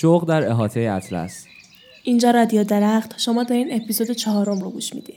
شوق در احاطه اطلس. اینجا رادیو درخت شما دارین اپیزود چهارم رو گوش میدین.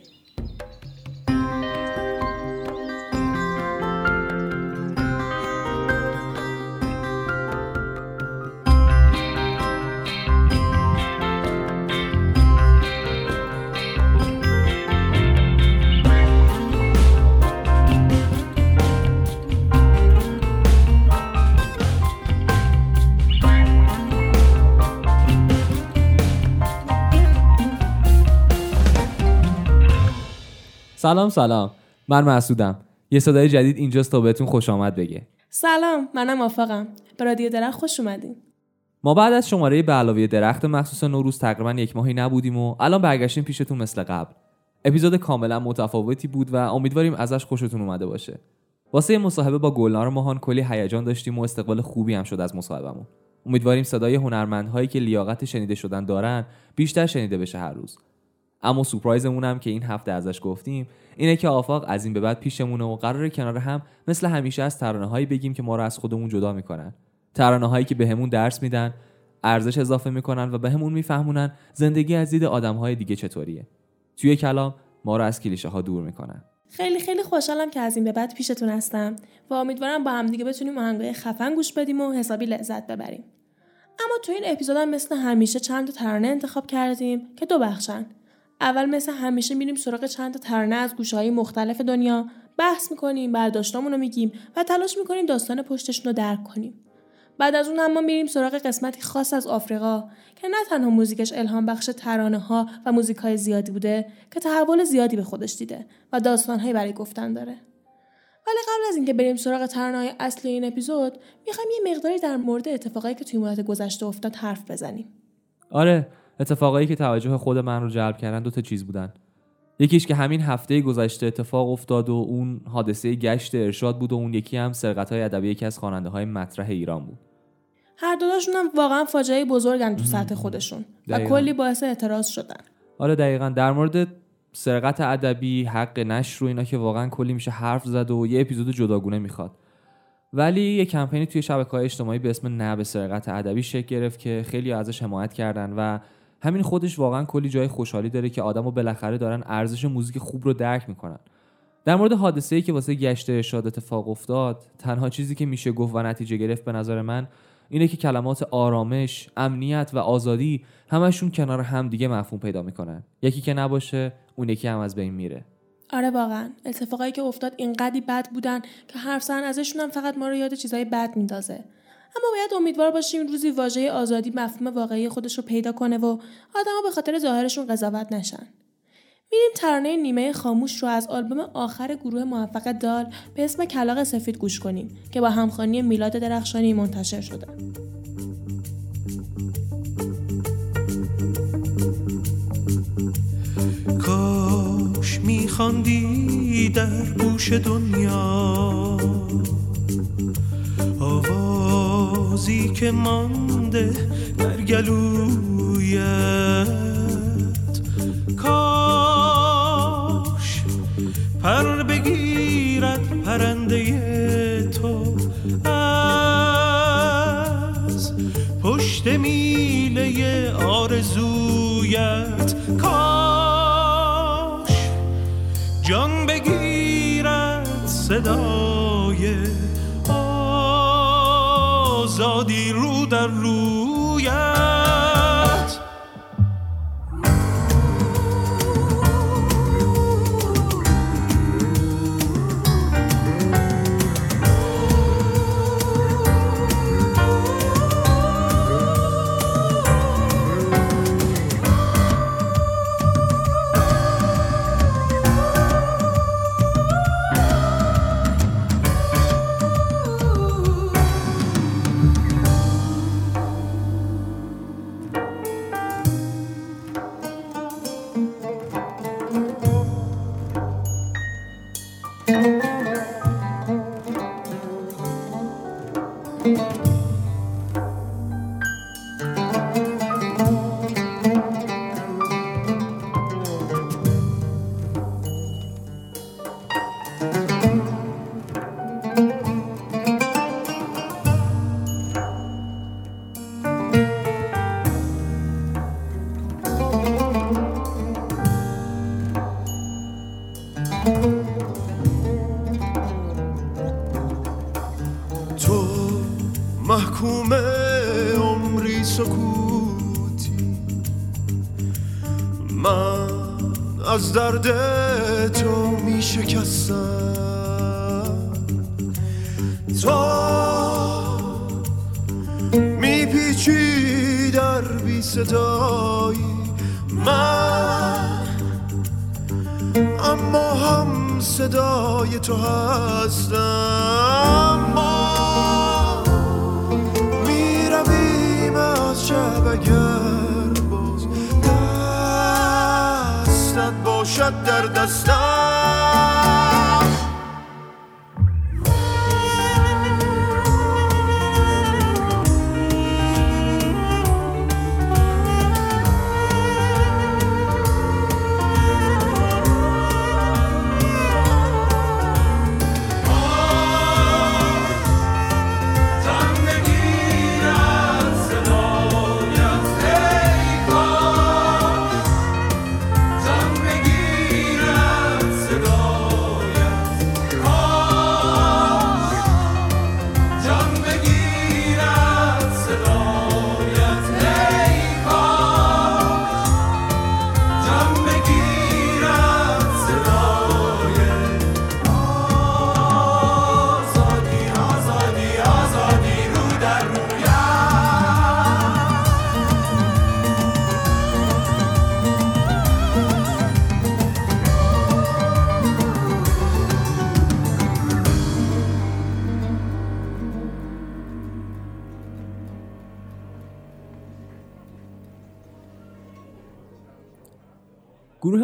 سلام سلام. من مسعودم. یه صدای جدید اینجاست تا بهتون خوش آمد بگه. سلام منم موافقم به رادیو درخت خوش اومدین. ما بعد از شماره به علاوه درخت مخصوص نوروز تقریبا یک ماهی نبودیم و الان برگشتیم پیشتون مثل قبل. اپیزود کاملا متفاوتی بود و امیدواریم ازش خوشتون اومده باشه. واسه مصاحبه با گلنار ماهان کلی هیجان داشتیم و استقبال خوبی هم شد از مصاحبهمون. امیدواریم صدای هنرمندهایی که لیاقت شنیده شدن دارن بیشتر شنیده بشه هر روز. اما سورپرایزمون هم که این هفته ازش گفتیم اینه که آفاق از این به بعد پیشمونه و قرار کنار هم مثل همیشه از ترانه هایی بگیم که ما رو از خودمون جدا می‌کنن. ترانه هایی که بهمون درس میدن ارزش اضافه می‌کنن و بهمون میفهمونن زندگی از دید آدم های دیگه چطوریه. توی کلام ما رو از کلیشه ها دور می‌کنن. خیلی خیلی خوشحالم که از این به بعد پیشتون هستم و امیدوارم با همدیگه بتونیم آهنگای خفن گوش بدیم و حسابی لذت ببریم. اما تو این اپیزودم مثل همیشه چند تا ترانه انتخاب کردیم که دو بخشن. اول مثل همیشه میریم سراغ چند تا ترانه از گوشه های مختلف دنیا بحث می‌کنیم برداشتامون رو میگیم و تلاش می‌کنیم داستان پشتشون رو درک کنیم. بعد از اون هم ما میریم سراغ قسمتی خاص از آفریقا که نه تنها موزیکش الهام بخش ترانه ها و موزیک های زیادی بوده که تحول زیادی به خودش دیده و داستان برای گفتن داره. ولی قبل از اینکه بریم سراغ ترانه های اصلی این اپیزود می‌خوایم یه مقداری در مورد اتفاقایی که توی مدت گذشته افتاد حرف بزنیم. آره اتفاقایی که توجه خود من رو جلب کردن دو تا چیز بودن. یکیش که همین هفته گذشته اتفاق افتاد و اون حادثه گشت ارشاد بود و اون یکی هم سرقت های ادبی یکی از خواننده های مطرح ایران بود. هر دوداشون هم واقعا فاجعه بزرگن تو سطح خودشون و کلی باعث اعتراض شدن. آره دقیقا. در مورد سرقت ادبی حق نشر و اینا که واقعا کلی میشه حرف زد و یه اپیزود جداگونه می‌خواد. ولی یه کمپینی توی شبکه های اجتماعی به اسم نه به سرقت ادبی شکل گرفت که خیلی ازش حمایت کردن و همین خودش واقعا کلی جای خوشحالی داره که آدمو بالاخره دارن ارزش موزیک خوب رو درک می‌کنن در مورد حادثه ای که واسه گشت ارشاد اتفاق افتاد تنها چیزی که میشه گفت و نتیجه گرفت به نظر من اینه که کلمات آرامش، امنیت و آزادی همشون کنار هم دیگه مفهوم پیدا می‌کنن. یکی که نباشه، اون یکی هم از بین میره. آره واقعا اتفاقایی که افتاد اینقدی بد بودن که حرف زدن ازشون هم فقط ما رو یاد چیزای بد میندازه. اما باید امیدوار باشیم روزی واژه آزادی مفهوم واقعی خودش رو پیدا کنه و آدما به خاطر ظاهرشون قضاوت نشن. میریم ترانه نیمه خاموش رو از آلبوم آخر گروه موفق دال به اسم کلاق سفید گوش کنیم که با همخوانی میلاد درخشانی منتشر شده. کاش میخواندی در گوش دنیا آوازی که مانده در گلویت. کاش پر بگیرد پرنده تو از پشت میله آرزویت. کاش آزادی تو محکوم عمری سکوتی. من از درد تو می شکستم تو می پیچی در بی صدایی. من. اما هم صدای تو هستم. ما می‌رویم از شب اگر باز دستت باشد در دستم.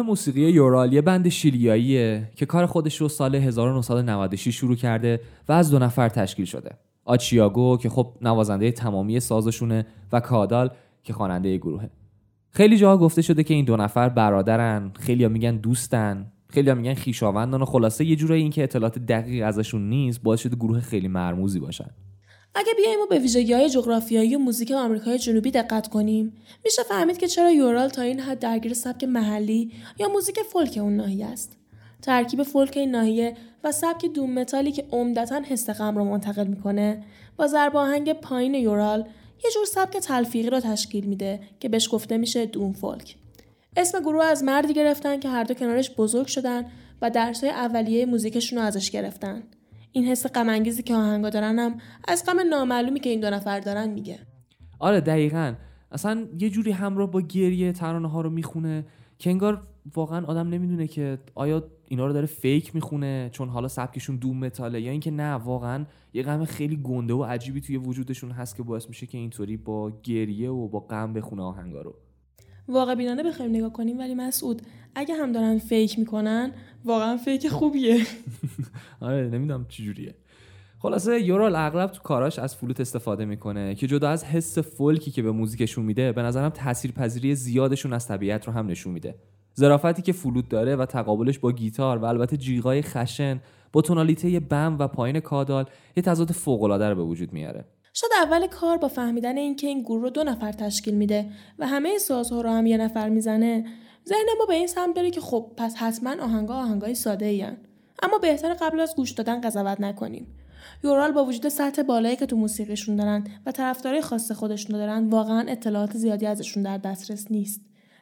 موسیقی یورال یه بند شیلیاییه که کار خودش رو سال 1996 شروع کرده و از دو نفر تشکیل شده. آچیاگو که خب نوازنده تمامی سازشونه و کادال که خواننده گروهه. خیلی جاها گفته شده که این دو نفر برادرن، خیلی میگن دوستن، خیلی میگن خیشاوندان و خلاصه یه جورایی این که اطلاعات دقیق ازشون نیست باعث شده گروه خیلی مرموزی باشن. اگه بیایم و به ویژگی های جغرافیایی و موزیک آمریکای جنوبی دقت کنیم میشه فهمید که چرا یورال تا این حد درگیر سبک محلی یا موزیک فولک اون ناحیه است. ترکیب فولک این ناحیه و سبک دوم متالی که عمدتا حس غم رو منتقل می‌کنه با ضرب آهنگ پایین یورال یه جور سبک تلفیقی رو تشکیل میده که بهش گفته میشه دوم فولک. اسم گروه از مردی گرفتن که هر دو کنارش بزرگ شدن و درسای اولیه موزیکشون رو ازش گرفتن. این حس غم که آهنگا دارن هم از غم نامعلومی که این دو نفر دارن میگه. آره دقیقا. اصلا یه جوری همراه با گریه ترانه ها رو می‌خونه که انگار واقعا آدم نمی‌دونه که آیا اینا رو داره فیک می‌خونه چون حالا سبکشون دوم متاله یا اینکه نه واقعا یه غم خیلی گنده و عجیبی توی وجودشون هست که باعث میشه که اینطوری با گریه و با غم بخونه آهنگا رو. واقع بینانه بخوایم نگاه کنیم ولی مسعود اگه هم دارن فیک می‌کنن واقعا فیک خوبیه. آره نمی‌دونم چجوریه خلاصه یورال اغلب تو کاراش از فلوت استفاده می‌کنه که جدا از حس فولکی که به موزیکشون میده به نظرم تاثیرپذیری زیادشون از طبیعت رو هم نشون میده. ظرافتی که فلوت داره و تقابلش با گیتار و البته جیغای خشن با تونالیته بم و پایین کادال یه تضاد فوق العاده رو به وجود میاره. شاید اول کار با فهمیدن اینکه این گروه رو دو نفر تشکیل میده و همه سازها رو هم یه نفر می‌زنه ذهن ما به این سمت داره که خب پس حتما آهنگا آهنگای ساده این. اما بهتر قبل از گوش دادن قضاوت نکنیم. یورال با وجود سطح بالایی که تو موسیقیشون دارن و طرفدارای خاص خودشون دارن واقعا اطلاعات زیادی ازشون در دسترس نیست.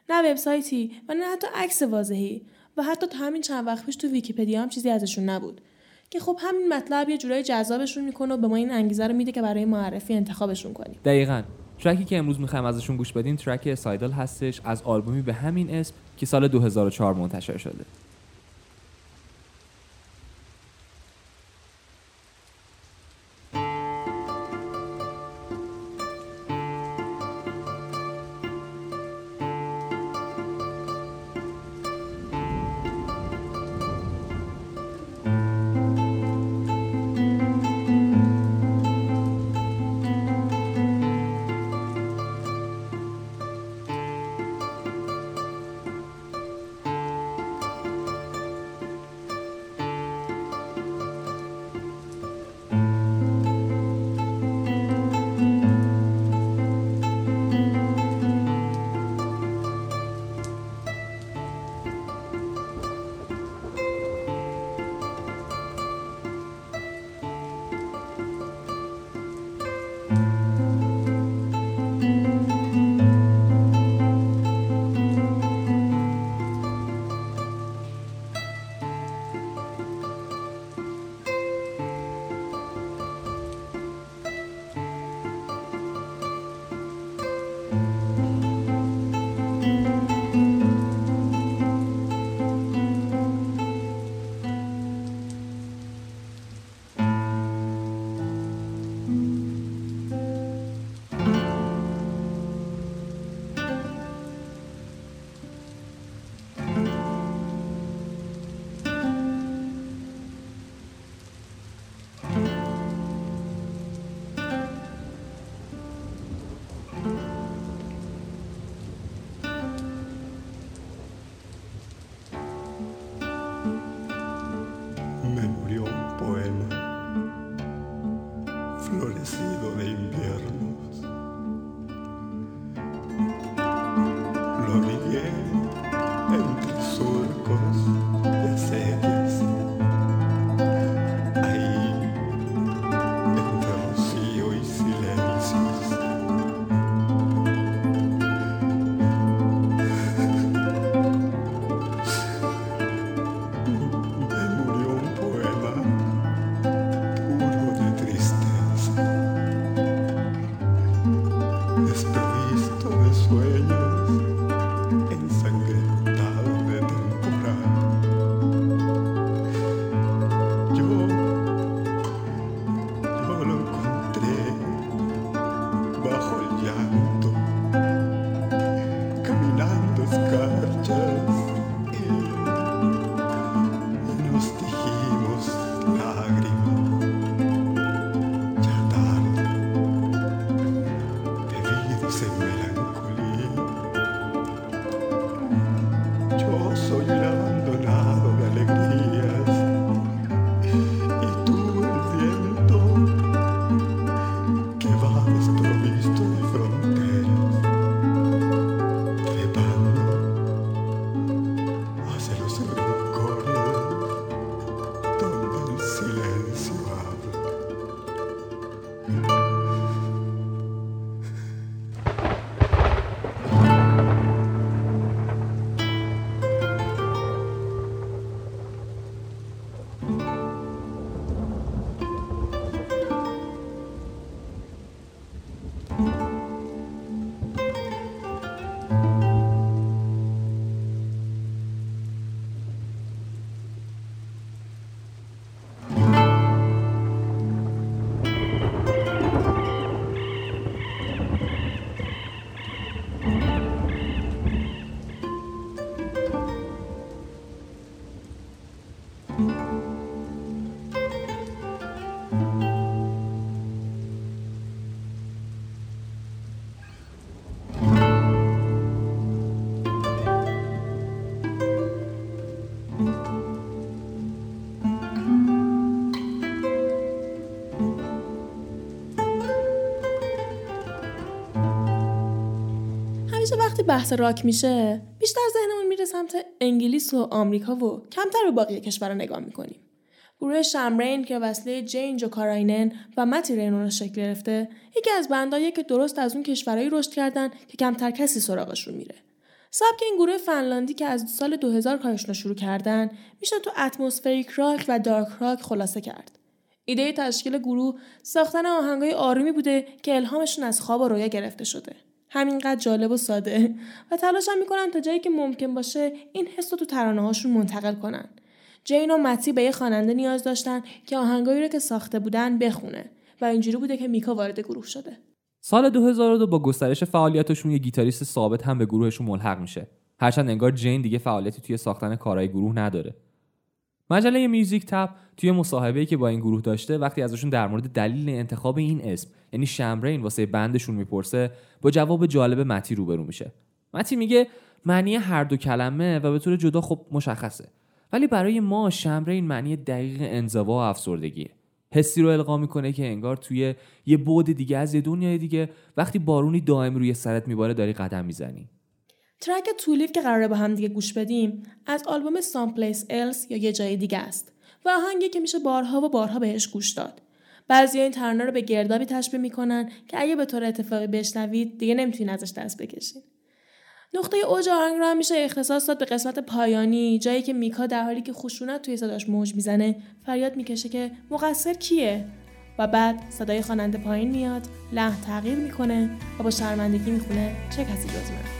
نه وبسایتی و نه حتی عکس واضحی و حتی تا همین چند وقت پیش تو ویکیپدیا هم چیزی ازشون نبود. که خب همین مطلب یه جورایی جذابشون می‌کنه و به ما این انگیزه رو میده که برای معرفی انتخابشون کنیم. دقیقا. ترکی که امروز می‌خوایم ازشون گوش بدیم ترک سایدل هستش از آلبومی به همین اسم که سال 2004 منتشر شده. بحث راک میشه بیشتر ذهنمون میره سمت انگلیس و آمریکا و کمتر به باقی کشورها نگاه می‌کنیم. گروه شمرین که وصله جین جو کاراینن و متی رینون شکل گرفته یکی از بندایی که درست از اون کشورهایی رشد کردن که کمتر کسی سراغشون میره. سبک این گروه فنلاندی که از سال 2000 کارشون رو شروع کردن میشه تو اتمسفریک راک و دارک راک خلاصه کرد. ایده تشکیل گروه ساختن آهنگای آرومی بوده که الهامشون از خواب و رویا گرفته شده. همینقدر جالب و ساده. و تلاش هم می‌کنن تا جایی که ممکن باشه این حس رو تو ترانه هاشون منتقل کنن. جین و متی به یه خواننده نیاز داشتن که آهنگایی رو که ساخته بودن بخونه. و اینجوری بوده که میکا وارد گروه شده. سال 2002 با گسترش فعالیتشون یه گیتاریست ثابت هم به گروهشون ملحق میشه. هرچند انگار جین دیگه فعالیتی توی ساختن کارهای گروه نداره. مجله میوزیک تپ توی مصاحبه‌ای که با این گروه داشته وقتی ازشون در مورد دلیل انتخاب این اسم یعنی شمرین واسه بندشون می‌پرسه با جواب جالب متی روبرو میشه. متی میگه معنی هر دو کلمه و به طور جدا خب مشخصه. ولی برای ما شمرین معنی دقیق انزوا و افسردگیه. حسی رو القا می‌کنه که انگار توی یه بعد دیگه از یه دنیای دیگه وقتی بارونی دائم روی سرت میباره داری قدم می‌زنی. ترک تولیف که قراره با هم دیگه گوش بدیم از آلبوم سام پلیس الس یا یه جای دیگه است و آهنگی که میشه بارها و بارها بهش گوش داد. بعضی این ترانه رو به گردابی تشبیه می‌کنن که اگه به طور اتفاقی بشنوید دیگه نمی‌تونین ازش دست بکشین نقطه اوج آهنگ هم میشه اختصاص داد به قسمت پایانی جایی که میکا در حالی که خشونت توی صداش موج می‌زنه فریاد می‌کشه که مقصر کیه؟ و بعد صدای خواننده پایین میاد لحن تغییر می‌کنه و با شرمندگی می‌خونه چه کسی جز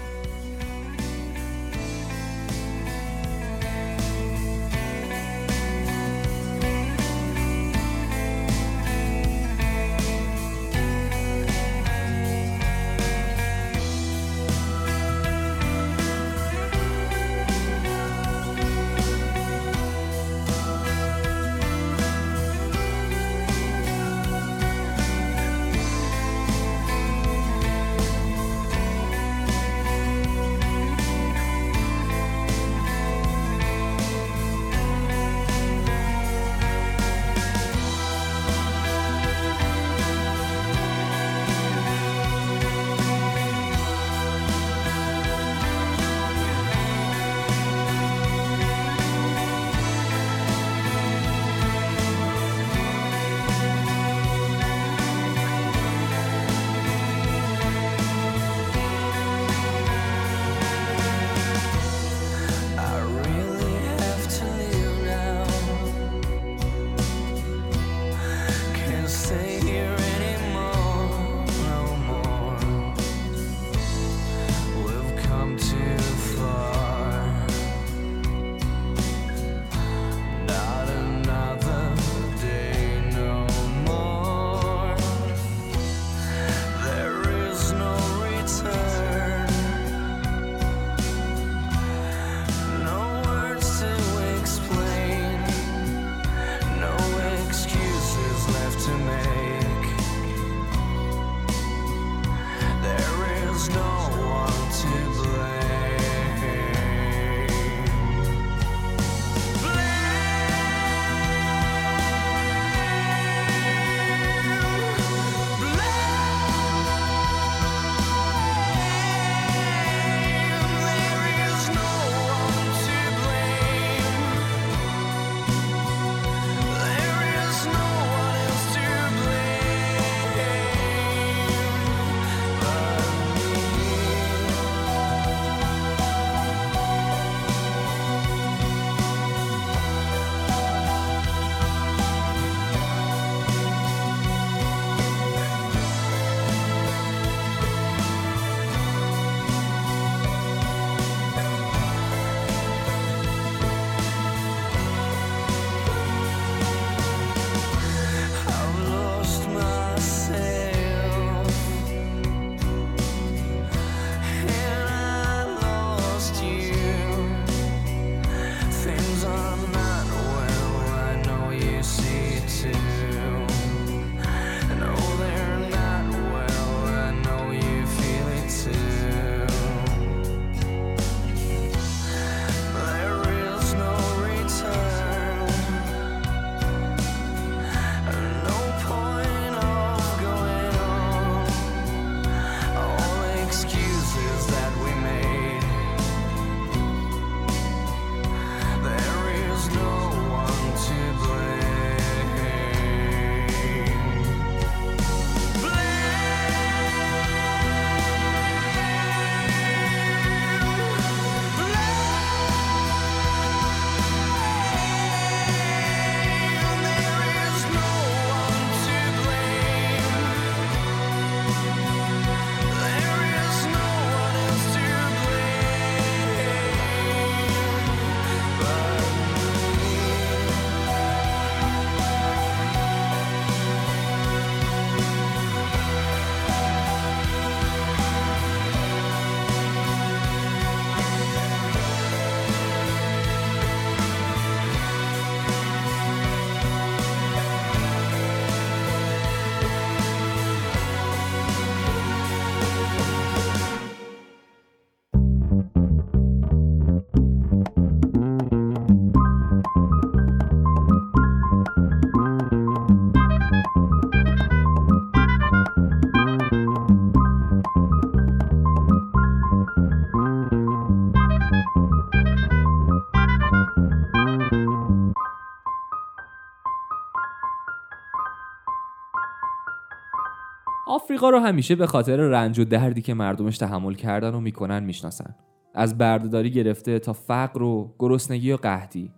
آفریقا رو همیشه به خاطر رنج و دردی که مردمش تحمل کردن و می‌کنن می‌شناسن. از بردهداری گرفته تا فقر و گرسنگی و قحطی.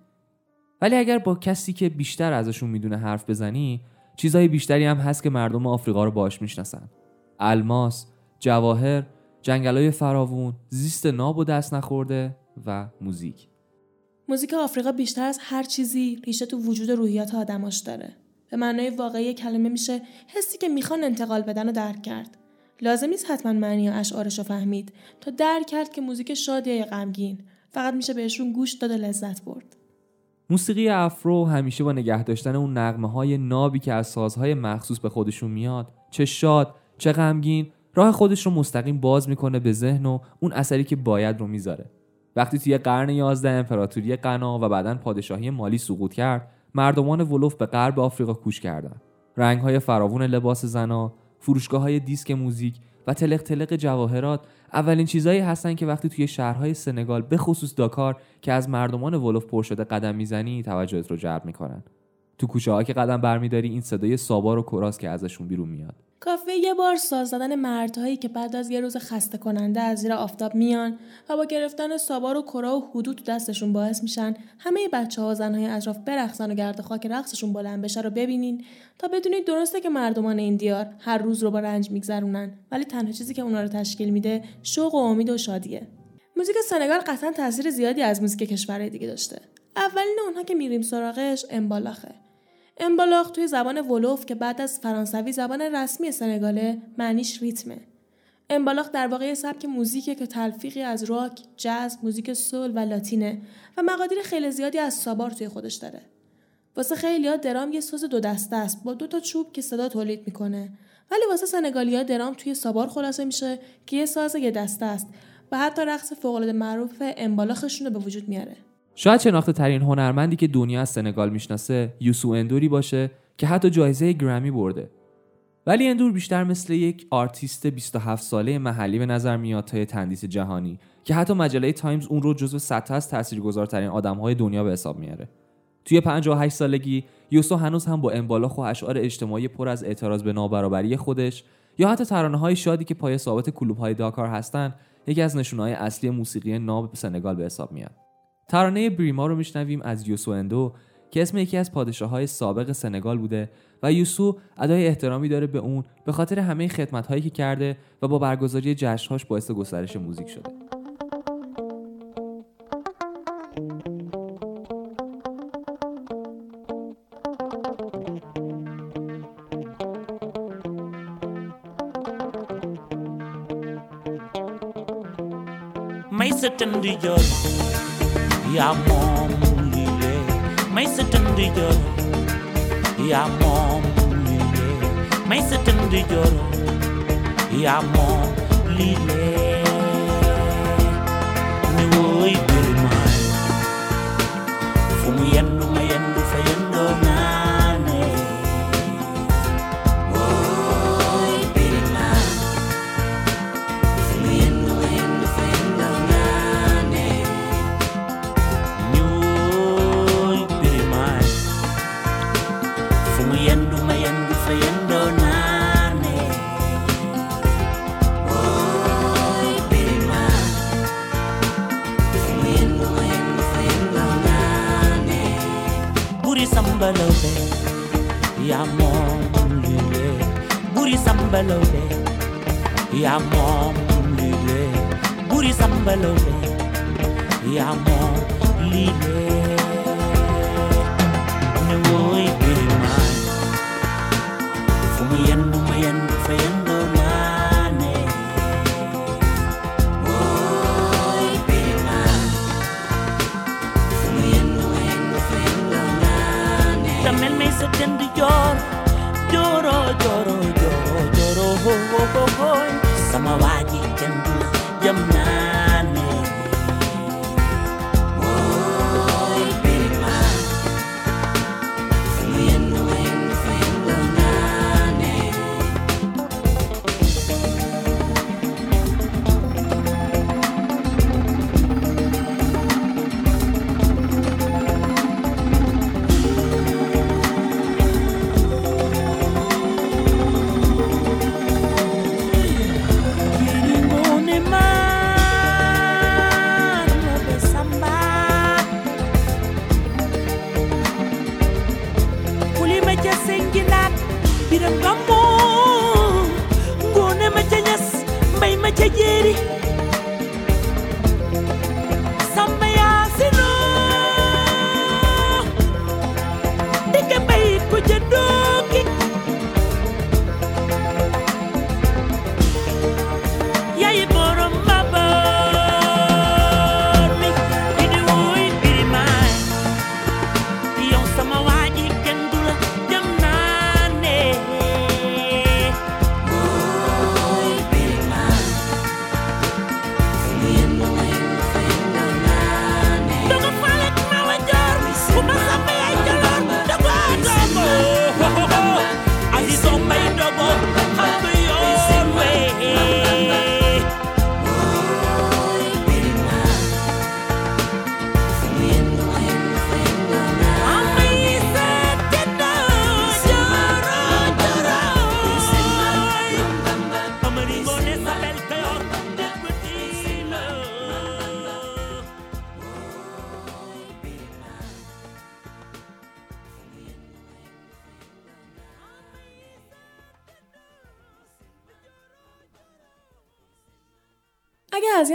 ولی اگر با کسی که بیشتر ازشون می‌دونه حرف بزنی چیزهای بیشتری هم هست که مردم آفریقا رو باش می‌شناسن. الماس جواهر جنگلای فراوون زیست ناب و دست نخورده و موزیک. موزیک آفریقا بیشتر از هر چیزی ریشه تو وجود روحیات آدماش داره. به معنای واقعی کلمه میشه حسی که می‌خوان انتقال بدن و درک کرد. لازم نیست حتما معنی اشعارش رو فهمید تا درک کرد که موزیک شادی یا غمگین. فقط میشه بهشون گوش داد و لذت برد. موسیقی افرو همیشه با نگه داشتن اون نغمه های نابی که از سازهای مخصوص به خودشون میاد. چه شاد چه غمگین راه خودش رو مستقیم باز می‌کنه به ذهن و اون اثری که باید رو می‌ذاره. وقتی توی قرن 11 امپراتوری غنا و بعدا پادشاهی مالی سقوط کرد مردمان ولوف به غرب آفریقا کوچ کردند. رنگهای فراوون لباس زنا فروشگاه های دیسک موزیک و تلق تلق جواهرات اولین چیزهایی هستن که وقتی توی شهرهای سنگال به خصوص داکار که از مردمان ولوف پر شده قدم می‌زنی توجهت رو جلب می‌کنن. تو کوچه ها که قدم برمیداری این صدای سابار و کراس که ازشون بیرون میاد. کافه یه بار ساز زدن مردهایی که بعد از یه روز خسته کننده از زیر آفتاب میان و با گرفتن سابار و کرا و حدود دستشون باعث میشن همه بچه ها و زنهای اطراف برقصن و گرد خاک رقصشون بلند بشه رو ببینین تا بدونید درسته که مردمان این دیار هر روز رو با رنج میگذرونن ولی تنها چیزی که اونا رو تشکیل میده شوق و امید و شادیه. موزیک سنگال قطعا تاثیر زیادی از موزیک کشورهای دیگه داشته. اولین اونها که میریم سراغش امبالاخه. امبالاخ توی زبان ولوف که بعد از فرانسوی زبان رسمی سنگاله معنیش ریتمه. امبالاخ در واقع سبک موزیکه که تلفیقی از راک، جاز، موزیک سول و لاتینه و مقادیر خیلی زیادی از سابار توی خودش داره. واسه خیلی‌ها درام یه ساز دو دسته است با دو تا چوب که صدا تولید می‌کنه. ولی واسه سنگالیا درام توی سابار خلاصه میشه که یه ساز یه دسته است و حتی رقص فوق‌العاده معروف امبالاخشون رو به وجود میاره. شاید شناخته ترین هنرمندی که دنیا از سنگال می‌شناسه یوسو اندوری باشه که حتی جایزه گرمی برده. ولی اندور بیشتر مثل یک آرتیست 27 ساله محلی به نظر میاد تا تندیس جهانی که حتی مجله تایمز اون رو جزو 100 از تاثیرگذارترین آدمهای دنیا به حساب میاره. توی 58 سالگی یوسو هنوز هم با انبالاخ و اشعار اجتماعی پر از اعتراض به نابرابری خودش یا حتی ترانه های شادی که پای ثابت کلوب های داکار هستن یکی از نشونه اصلی موسیقی ناب سنگال به حساب میاد. ترانه بریما رو میشنویم از یوسو اندو که اسم یکی از پادشاه های سابق سنگال بوده و یوسو ادای احترامی داره به اون به خاطر همه خدمت هایی که کرده و با برگزاری جشنهاش باعث گسترش موزیک شده. May yaa moom li may sa tënd joro yaa moom li may mom lile buri sambalo le ya mom lile ne woi be mai fumayan mumayan fayan do mane woi be mai fumayan mumayan fayan do mane tamel me se tendu llor lloro lloro lloro lloro ho ho ho ho come a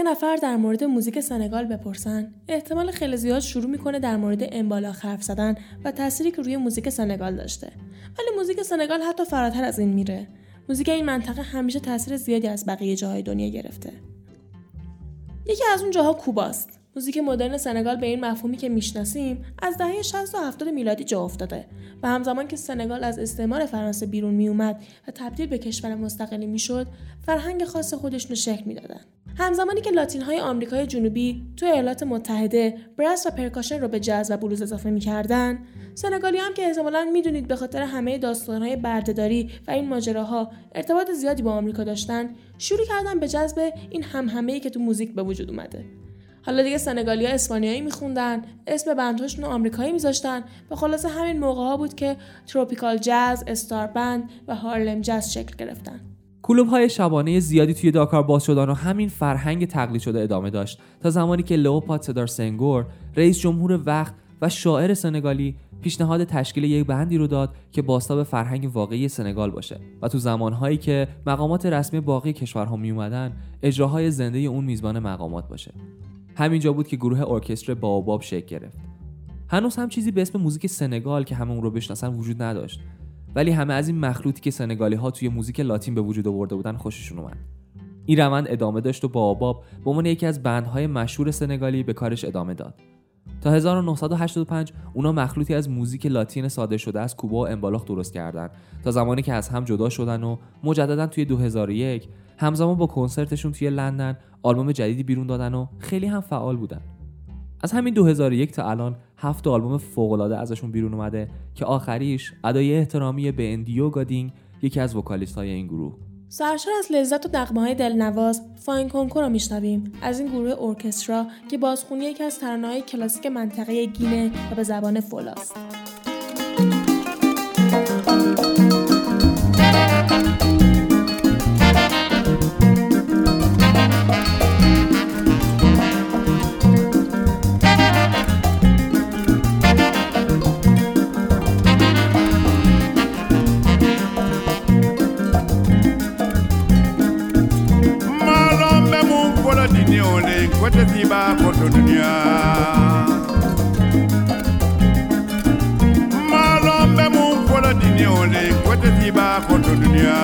نفر در مورد موزیک سنگال بپرسن. احتمال خیلی زیاد شروع می‌کنه در مورد امبالا حرف زدن و تأثیری که روی موزیک سنگال داشته. ولی موزیک سنگال حتی فراتر از این میره. موزیک این منطقه همیشه تاثیر زیادی از بقیه جاهای دنیا گرفته. یکی از اون جاها کوباست. موزیک مدرن سنگال به این مفهومی که می‌شناسیم از دهه 60 و 70 میلادی جا افتاده و همزمان که سنگال از استعمار فرانسه بیرون می اومد و تبدیل به کشور مستقلی می‌شد فرهنگ خاص خودشون رو شکل می‌دادن. همزمانی که لاتین های آمریکای جنوبی تو ایالات متحده برس و پرکاشن رو به جاز و بلوز اضافه می‌کردن سنگالی هم که احتمالا می‌دونید به خاطر همه داستانهای بردهداری و این ماجراها ارتباط زیادی با آمریکا داشتن شروع کردن به جذب این همهمه‌ای که تو موزیک به وجود اومده. حالا دیگه سنگالیا اسپانیایی میخوندن. اسم بندهاشون رو آمریکایی میذاشتن. و خلاصه همین موقع ها بود که تروپیکال جاز، استار بند و هارلم جاز شکل گرفتن. کلوب های شبانه زیادی توی داکار باز شدن و همین فرهنگ تقلید شده ادامه داشت تا زمانی که لئوپاد سدار سنگور رئیس جمهور وقت و شاعر سنگالی پیشنهاد تشکیل یک بندی رو داد که بازتاب فرهنگ واقعی سنگال باشه و تو زمانهایی که مقامات رسمی باقی کشورها می اومدن اجراهای زنده اون میزبان مقامات باشه. همینجا بود که گروه ارکستر باباب شکل گرفت. هنوز هم چیزی به اسم موزیک سنگال که همه اون رو بشناسن وجود نداشت. ولی همه از این مخلوطی که سنگالی ها توی موزیک لاتین به وجود آورده بودن خوششون اومد. این روند ادامه داشت و باباب به عنوان یکی از بندهای مشهور سنگالی به کارش ادامه داد. تا 1985 اونا مخلوطی از موزیک لاتین صادر شده از کوبا و امبالاخ درست کردن. تا زمانی که از هم جدا شدن و مجددا توی 2001 همزمان با کنسرتشون توی لندن آلبوم جدیدی بیرون دادن و خیلی هم فعال بودن. از همین 2001 تا الان هفت آلبوم فوق‌العاده ازشون بیرون اومده که آخریش ادای احترامی به اندیوگا دینگ یکی از vocalist های این گروه. سرشار از لذت و نغمه های دلنواز فاین کنکو رو میشنویم. از این گروه ارکسترا که بازخونی یکی از ترانه‌های کلاسیک منطقه گینه و به زبان فولاست. wata ziba kwato duniya malon bɛ mun fɔlɔ dini o le wata ziba kwato duniya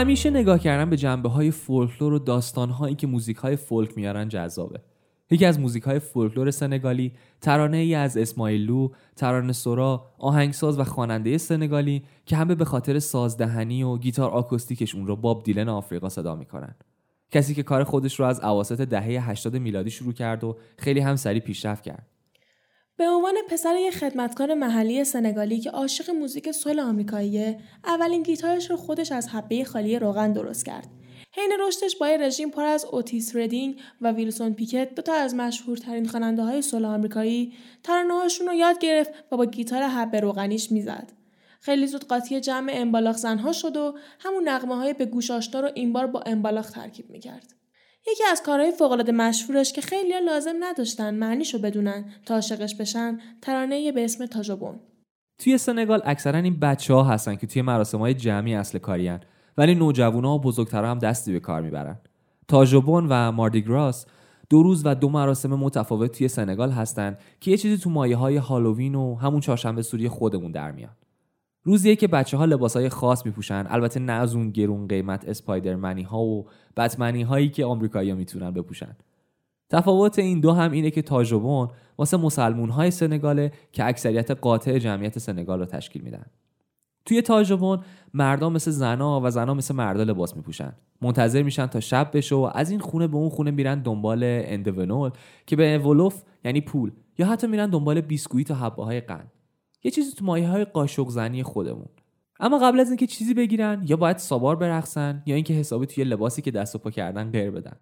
همیشه نگاه کردن به جنبه های فولکلور و داستان هایی که موزیک های فولک میارن جذابه یکی از موزیک های فولکلور سنگالی ترانه ای از اسماعیل لو، ترانه سورا، آهنگساز و خواننده سنگالی که همه به خاطر سازدهنی و گیتار آکوستیکش اون رو باب دیلن آفریقا صدا می‌کنن. کسی که کار خودش رو از اواسط دهه 80 میلادی شروع کرد و خیلی هم سریع پیشرفت کرد. به عنوان پسر یک خدمتکار محلی سنگالی که عاشق موزیک سول آمریکاییه اولین گیتارش رو خودش از حلب خالی روغن درست کرد. حین رشدش با یه رژیم پر از اوتیس ردینگ و ویلسون پیکت دو تا از مشهورترین خواننده های سول آمریکایی ترانه‌هاشون رو یاد گرفت و با گیتار حلب روغنیش می‌زد. خیلی زود قاطی جمع امبالاخ زنها شد و همون نغمه های به گوش آشنا رو این بار با امبالاخ ترکیب می‌کرد. یکی از کارهای فوقالعاده مشهورش که خیلی لازم نداشتن معنیشو بدونن تا عاشقش بشن ترانه به اسم تاجابون توی سنگال اکثرا این بچه ها هستن که توی مراسم های جمعی اصل کارین ولی نوجوانا و بزرگترها هم دستی به کار می‌برن. تاجوبون و ماردیگراس دو روز و دو مراسم متفاوت توی سنگال هستن که یه چیزی تو مایه های هالووین و همون چهارشنبه سوری خودمون در میان. روزیه که بچه ها لباس های خاص میپوشن. البته نه از اون گرون قیمت اسپایدرمنی ها و بتمنی هایی که آمریکایی‌ها می‌تونن بپوشن. تفاوت این دو هم اینه که تاجوبون واسه مسلمون های سنگاله که اکثریت قاطع جمعیت سنگال رو تشکیل میدن. توی تاجوبون مردم مثل زنا و زنا مثل مردا لباس میپوشن. منتظر میشن تا شب بشه و از این خونه به اون خونه میرن دنبال اندونول که به ولوف یعنی پول یا حتی میرن دنبال بیسکویت و حبه های قند. یه چیزی تو مایه های قاشق زنی خودمون. اما قبل از اینکه چیزی بگیرن یا باید سابار برقصن یا اینکه حسابی توی لباسی که دست و پا کردن غیر بدن.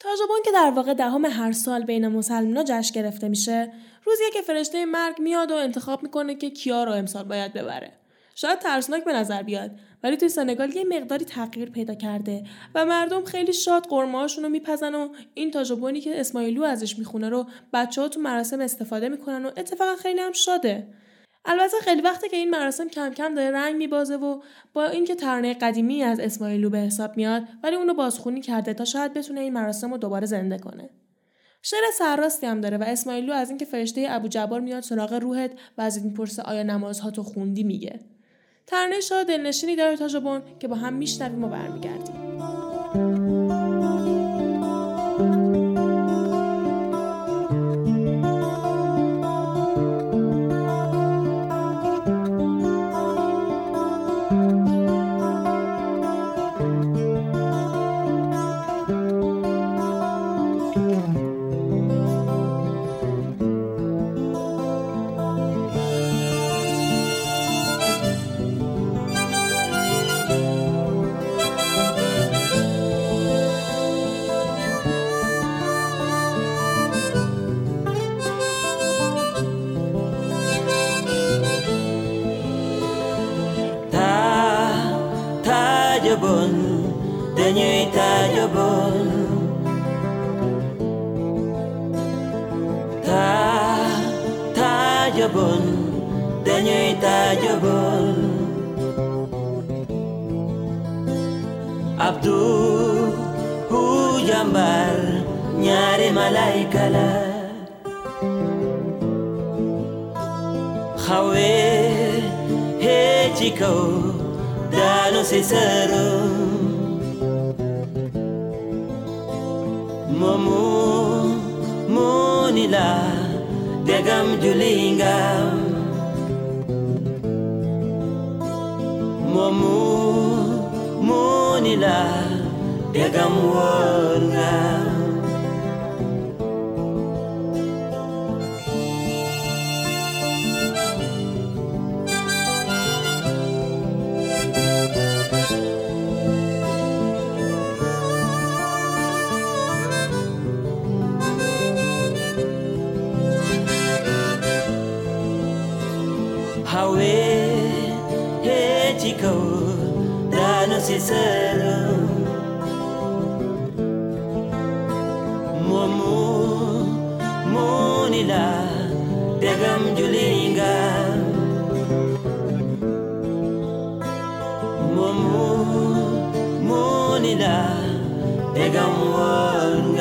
تاجابون که در واقع دهم هر سال بین مسلمانا جشن گرفته میشه روزیه که فرشته مرگ میاد و انتخاب می‌کنه که کیا رو امسال باید ببره. شاید ترسناک به نظر بیاد ولی توی سنگال یه مقداری تغییر پیدا کرده و مردم خیلی شاد قرمه‌هاشون رو میپزن و این تاجابونی که اسماعیلو ازش می‌خونه رو بچه ها تو مراسم استفاده می‌کنن و اتفاقا خیلی هم شاده. البته خیلی وقته که این مراسم کم کم داره رنگ میبازه و با اینکه ترانه قدیمی از اسماعیلو به حساب میاد ولی اونو بازخونی کرده تا شاید بتونه این مراسم رو دوباره زنده کنه. شعر سرراستی هم داره و اسماعیلو از اینکه فرشته ابو جبار میاد سراغ روحت و از این پرسه آیا نمازها تو خوندی میگه. ترانه شاد دلنشینی داره تاجابون که با هم میشنویم و برمیگردیم. Tajabon dañuy taajabal Abdu hu jàmbar ñaari malayka la. Xawee hee ci kaw daanu si sëru moomu moo ni ndegam julinga momu munila ndegam woon disseram Momo Monila degam Julinga. Momo Monila degam Walu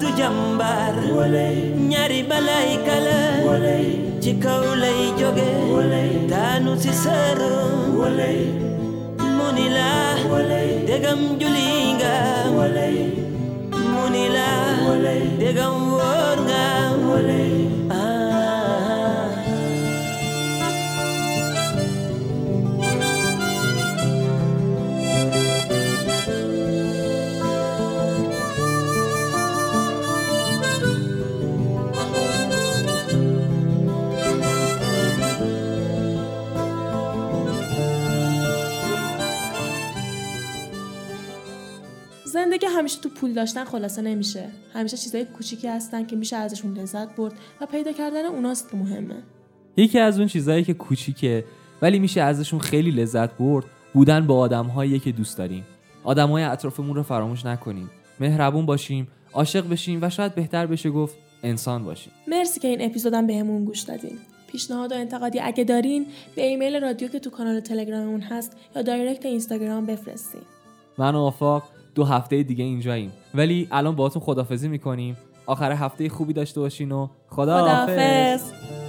nattu nyari ñaari balay kala. Ci kaw lay joge. Tanu si sëru mu ni la degam julinga. nga monila. ni degam wóor nga زندگی همیشه تو پول داشتن خلاصه نمیشه. همیشه چیزای کوچیکی هستن که میشه ازشون لذت برد و پیدا کردن اوناست که مهمه. یکی از اون چیزهایی که کوچیکه ولی میشه ازشون خیلی لذت برد بودن با آدمهایی که دوست داریم. آدمهای اطرافمون رو فراموش نکنیم. مهربون باشیم عاشق بشیم و شاید بهتر بشه گفت انسان باشیم. مرسی که این اپیزودم بهمون گوش دادین. پیشنهاد و انتقادی اگه دارین به ایمیل رادیو که تو کانال تلگراممون هست یا دایرکت اینستاگرام بفرستین. من و آفاق دو هفته دیگه اینجاییم. ولی الان باهاتون خدافزی می‌کنیم. آخر هفته خوبی داشته باشین و خدا خداحافظ.